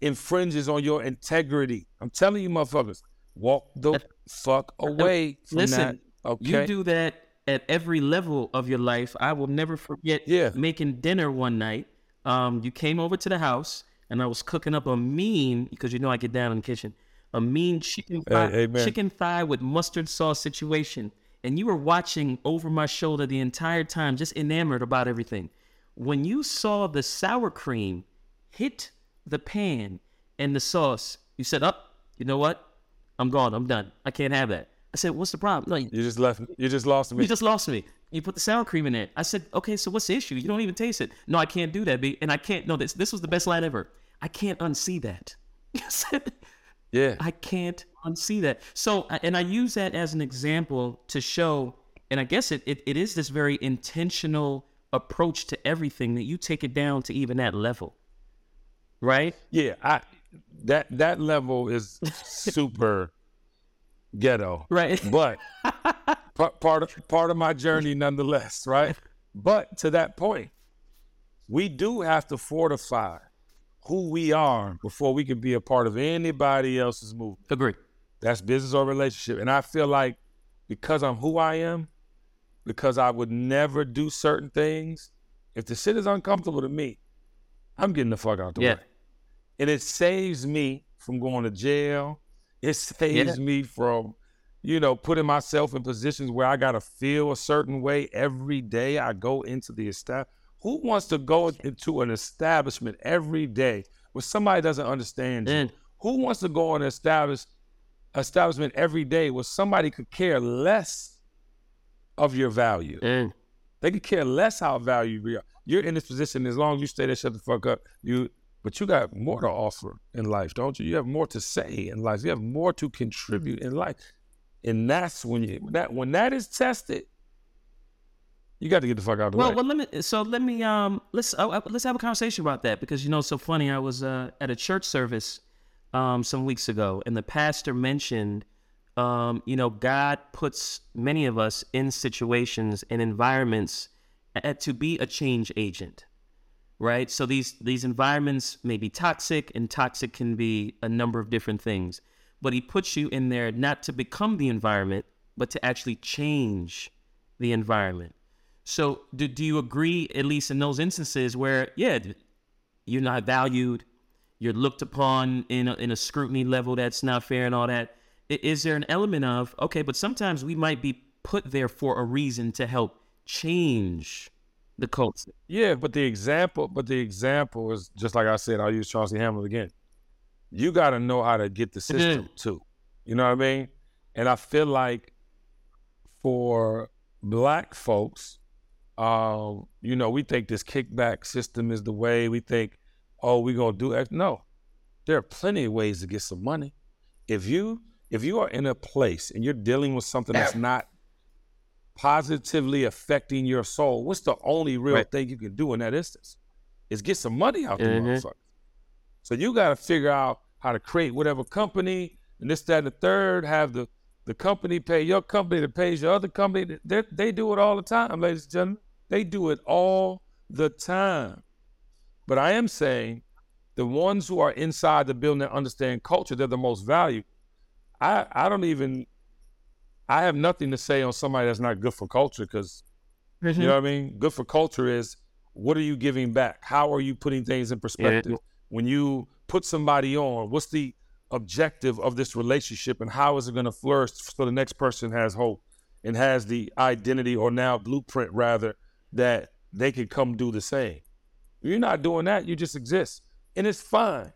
Speaker 2: infringes on your integrity. I'm telling you, motherfuckers, walk the fuck away from
Speaker 1: Listen,
Speaker 2: that. Okay.
Speaker 1: You do that at every level of your life. I will never forget
Speaker 2: Yeah.
Speaker 1: making dinner one night. Um, you came over to the house and I was cooking up a mean because you know I get down in the kitchen. A mean chicken thigh,
Speaker 2: amen.
Speaker 1: chicken thigh with mustard sauce situation. And you were watching over my shoulder the entire time, just enamored about everything. When you saw the sour cream hit the pan and the sauce, you said, Up, you know what? I'm gone. I'm done. I can't have that. I said, What's the problem? No,
Speaker 2: You just left. You just lost me.
Speaker 1: you just lost me. You put the sour cream in there. I said, okay, so what's the issue? You don't even taste it. No, I can't do that, B. And I can't. No, this this was the best line ever. I can't unsee that. I said,
Speaker 2: yeah.
Speaker 1: I can't unsee that. So, and I use that as an example to show, and I guess it, it, it is this very intentional approach to everything that you take it down to even that level, right?
Speaker 2: Yeah, I that that level is super ghetto,
Speaker 1: Right.
Speaker 2: but pa- part of part of my journey nonetheless, right? But to that point, we do have to fortify who we are before we can be a part of anybody else's movement.
Speaker 1: Agree.
Speaker 2: That's business or relationship, and I feel like because I'm who I am, because I would never do certain things. If the shit is uncomfortable to me, I'm getting the fuck out the
Speaker 1: Yeah.
Speaker 2: way and it saves me from going to jail. It saves me from, you know, putting myself in positions where I gotta feel a certain way every day. I go into the establishment. Who wants to go into an establishment every day where somebody doesn't understand you? Who wants to go in an establish, establishment every day where somebody could care less of your value?
Speaker 1: Mm.
Speaker 2: They could care less how valuable you are. You're in this position as long as you stay there, shut the fuck up. You, but you got more to offer in life, don't you? You have more to say in life. You have more to contribute in life, and that's when you that when that is tested, you got to get the fuck out of the
Speaker 1: Well,
Speaker 2: way.
Speaker 1: well, let me. So let me. Um, let's uh, uh, let's have a conversation about that because you know, it's so funny. I was uh, at a church service, um, some weeks ago, and the pastor mentioned, um, you know, God puts many of us in situations and environments uh, to be a change agent, right? So these these environments may be toxic, and toxic can be a number of different things. But He puts you in there not to become the environment, but to actually change the environment. So, do, do you agree, at least in those instances where, yeah, you're not valued, you're looked upon in a, in a scrutiny level that's not fair and all that? Is there an element of, okay, but sometimes we might be put there for a reason to help change the culture?
Speaker 2: Yeah, but the example, but the example is just like I said. I'll use Chauncey Hamlin again. You got to know how to get the system too. You know what I mean? And I feel like for black folks, um, you know, we think this kickback system is the way. We think, oh, we're gonna do X. No, there are plenty of ways to get some money. If you if you are in a place and you're dealing with something that's not positively affecting your soul, what's the only real
Speaker 1: Right.
Speaker 2: thing you can do in that instance? Is get some money out the
Speaker 1: Mhm.
Speaker 2: motherfucker. So you got to figure out how to create whatever company and this, that, and the third. Have the the company pay your company that pays your other company. They they do it all the time, ladies and gentlemen. They do it all the time. But I am saying the ones who are inside the building that understand culture, they're the most valuable. I I don't even I have nothing to say on somebody that's not good for culture because you know mm-hmm. what I mean? Good for culture is what are you giving back? How are you putting things in perspective? When you put somebody on, what's the objective of this relationship and how is it going to flourish so the next person has hope and has the identity or now blueprint rather that they can come do the same. You're not doing that, you just exist. And it's fine.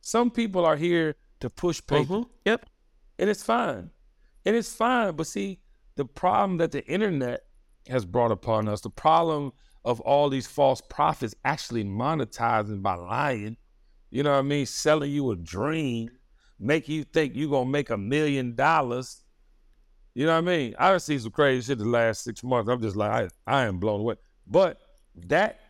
Speaker 2: Some people are here to push paper
Speaker 1: Mhm. Yep.
Speaker 2: and it's fine. And it's fine. But see, the problem that the internet has brought upon us, the problem of all these false prophets actually monetizing by lying, you know what I mean? Selling you a dream, make you think you're gonna make a million dollars. You know what I mean? I've seen some crazy shit the last six months. I'm just like, I, I am blown away. But that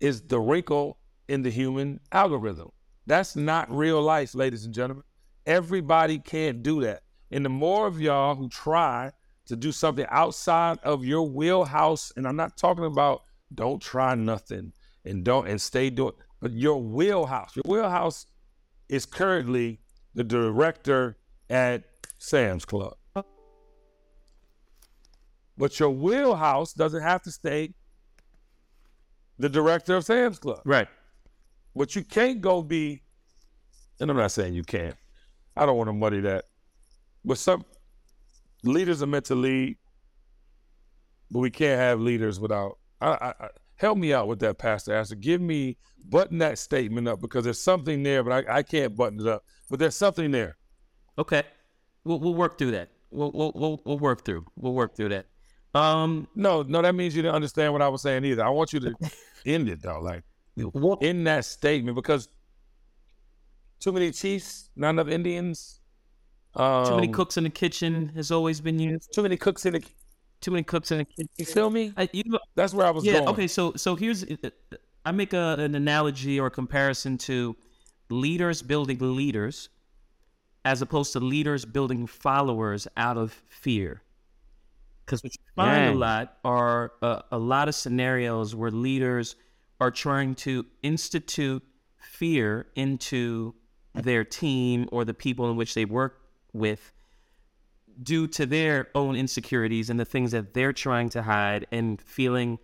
Speaker 2: is the wrinkle in the human algorithm. That's not real life, ladies and gentlemen. Everybody can't do that. And the more of y'all who try to do something outside of your wheelhouse, and I'm not talking about don't try nothing and don't and stay doing, but your wheelhouse. Your wheelhouse is currently the director at Sam's Club. But your wheelhouse doesn't have to stay the director of Sam's Club.
Speaker 1: Right.
Speaker 2: But you can't go be, and I'm not saying you can't. I don't want to muddy that. But some leaders are meant to lead, but we can't have leaders without. I, I, I, help me out with that, Pastor Astor. Give me button that statement up because there's something there, but I, I can't button it up. But there's something there.
Speaker 1: Okay, we'll we'll work through that. We'll we'll we'll, we'll work through. We'll work through that. Um,
Speaker 2: no, no, that means you didn't understand what I was saying either. I want you to end it though, like in that statement, because too many chiefs, not enough Indians.
Speaker 1: Um, too many um, cooks in the kitchen has always been used.
Speaker 2: Too many cooks in the
Speaker 1: too many cooks in the kitchen.
Speaker 2: You feel me? I, you, That's where I was
Speaker 1: yeah,
Speaker 2: going.
Speaker 1: Okay, so so here's I make a, an analogy or a comparison to leaders building leaders as opposed to leaders building followers out of fear. Because what you find a lot are uh, a lot of scenarios where leaders are trying to institute fear into their team or the people in which they work with due to their own insecurities and the things that they're trying to hide and feeling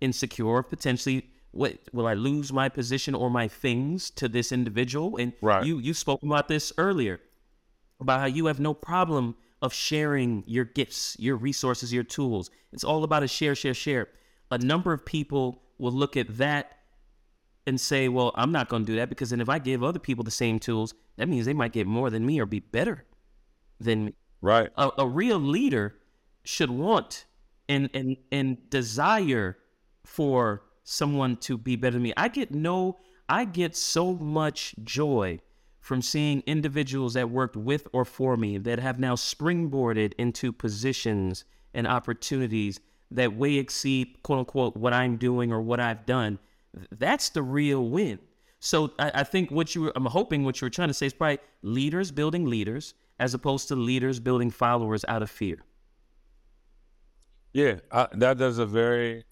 Speaker 1: insecure potentially what will I lose my position or my things to this individual? And right. you you spoke about this earlier about how you have no problem of sharing your gifts, your resources, your tools. It's all about a share, share, share. A number of people will look at that and say, well, I'm not going to do that because then if I give other people the same tools, that means they might get more than me or be better than me.
Speaker 2: Right.
Speaker 1: A, a real leader should want and, and, and desire for someone to be better than me. I get no, I get so much joy from seeing individuals that worked with or for me that have now springboarded into positions and opportunities that way exceed quote unquote what I'm doing or what I've done. That's the real win. So I, I think what you were, I'm hoping what you were trying to say is probably leaders building leaders as opposed to leaders building followers out of fear.
Speaker 2: Yeah, I, that is a very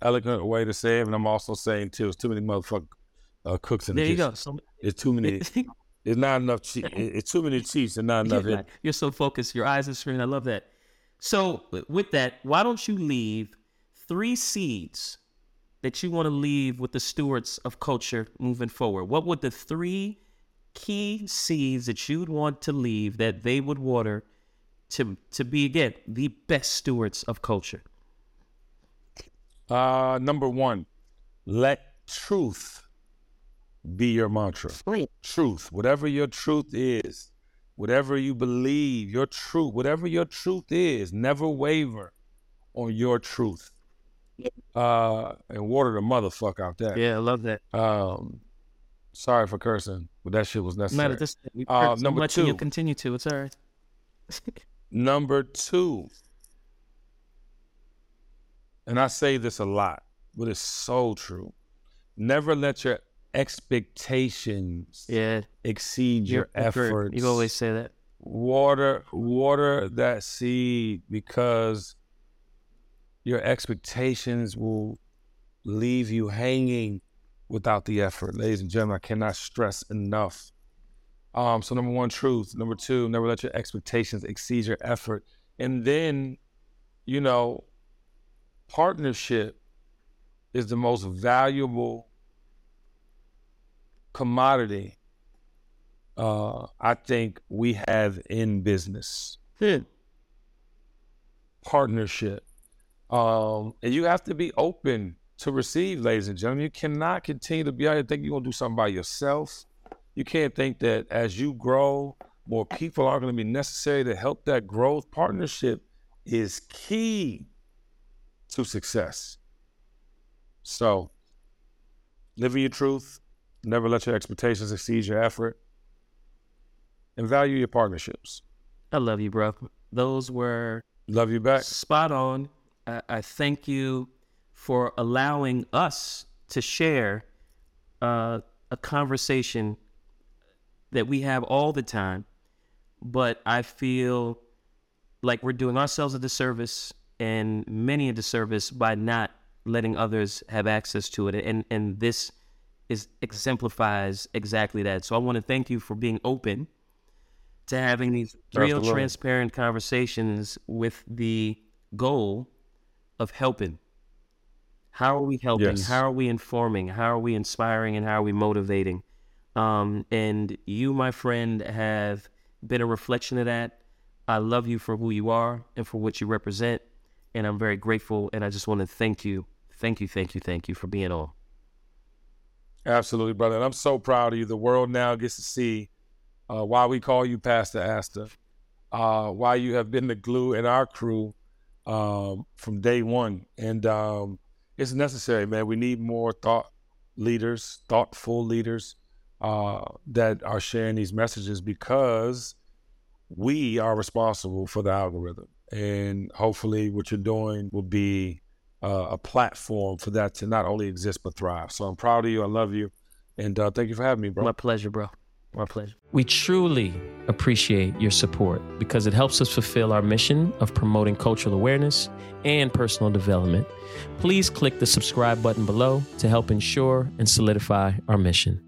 Speaker 2: eloquent way to say it, and I'm also saying too, it's too many motherfucking uh, cooks in the
Speaker 1: there
Speaker 2: kitchen.
Speaker 1: you go. So,
Speaker 2: it's too many. It's not enough. Che- it's too many cheese and not enough.
Speaker 1: You're, you're so focused. Your eyes are screen. I love that. So with that, why don't you leave three seeds that you want to leave with the stewards of culture moving forward? What would the three key seeds that you'd want to leave that they would water to to be again the best stewards of culture?
Speaker 2: Uh, number one, let truth be your mantra.
Speaker 1: Right.
Speaker 2: Truth, whatever your truth is, whatever you believe, your truth, whatever your truth is, never waver on your truth. Uh, and water the motherfucker out there.
Speaker 1: Yeah, I love that.
Speaker 2: Um, sorry for cursing, but that shit was necessary.
Speaker 1: Matter, this, uh, number two, you continue to. It's all right.
Speaker 2: number two, and I say this a lot, but it's so true. Never let your expectations
Speaker 1: yeah
Speaker 2: exceed your efforts.
Speaker 1: You always say that.
Speaker 2: Water, water that seed because your expectations will leave you hanging without the effort. Ladies and gentlemen, I cannot stress enough. Um, so number one, truth. Number two, never let your expectations exceed your effort. And then, you know, partnership is the most valuable commodity uh, I think we have in business.
Speaker 1: Hmm.
Speaker 2: Partnership. Um, and you have to be open to receive, ladies and gentlemen. You cannot continue to be out here thinking you're gonna do something by yourself. You can't think that as you grow, more people are gonna be necessary to help that growth. Partnership is key to success. So, living your truth, Never let your expectations exceed your effort. And value your partnerships.
Speaker 1: I love you, bro. Those were
Speaker 2: love you back.
Speaker 1: Spot on. I, I thank you for allowing us to share uh, a conversation that we have all the time, but I feel like we're doing ourselves a disservice and many a disservice by not letting others have access to it. And and this is exemplifies exactly that. So I want to thank you for being open to having these real
Speaker 2: Absolutely.
Speaker 1: transparent conversations with the goal of helping. How are we helping?
Speaker 2: Yes.
Speaker 1: How are we informing? How are we inspiring? And how are we motivating? Um, and you, my friend, have been a reflection of that. I love you for who you are and for what you represent. And I'm very grateful. And I just want to thank you, thank you, thank you, thank you for being on.
Speaker 2: Absolutely, brother. And I'm so proud of you. The world now gets to see uh, why we call you Pastor Asta, uh, why you have been the glue in our crew um, from day one. And um, it's necessary, man. We need more thought leaders, thoughtful leaders uh, that are sharing these messages because we are responsible for the algorithm. And hopefully, what you're doing will be uh, a platform for that to not only exist but thrive. So I'm proud of you. I love you, and uh, thank you for having me, bro.
Speaker 1: My pleasure, bro. My pleasure.
Speaker 3: We truly appreciate your support because it helps us fulfill our mission of promoting cultural awareness and personal development. Please click the subscribe button below to help ensure and solidify our mission.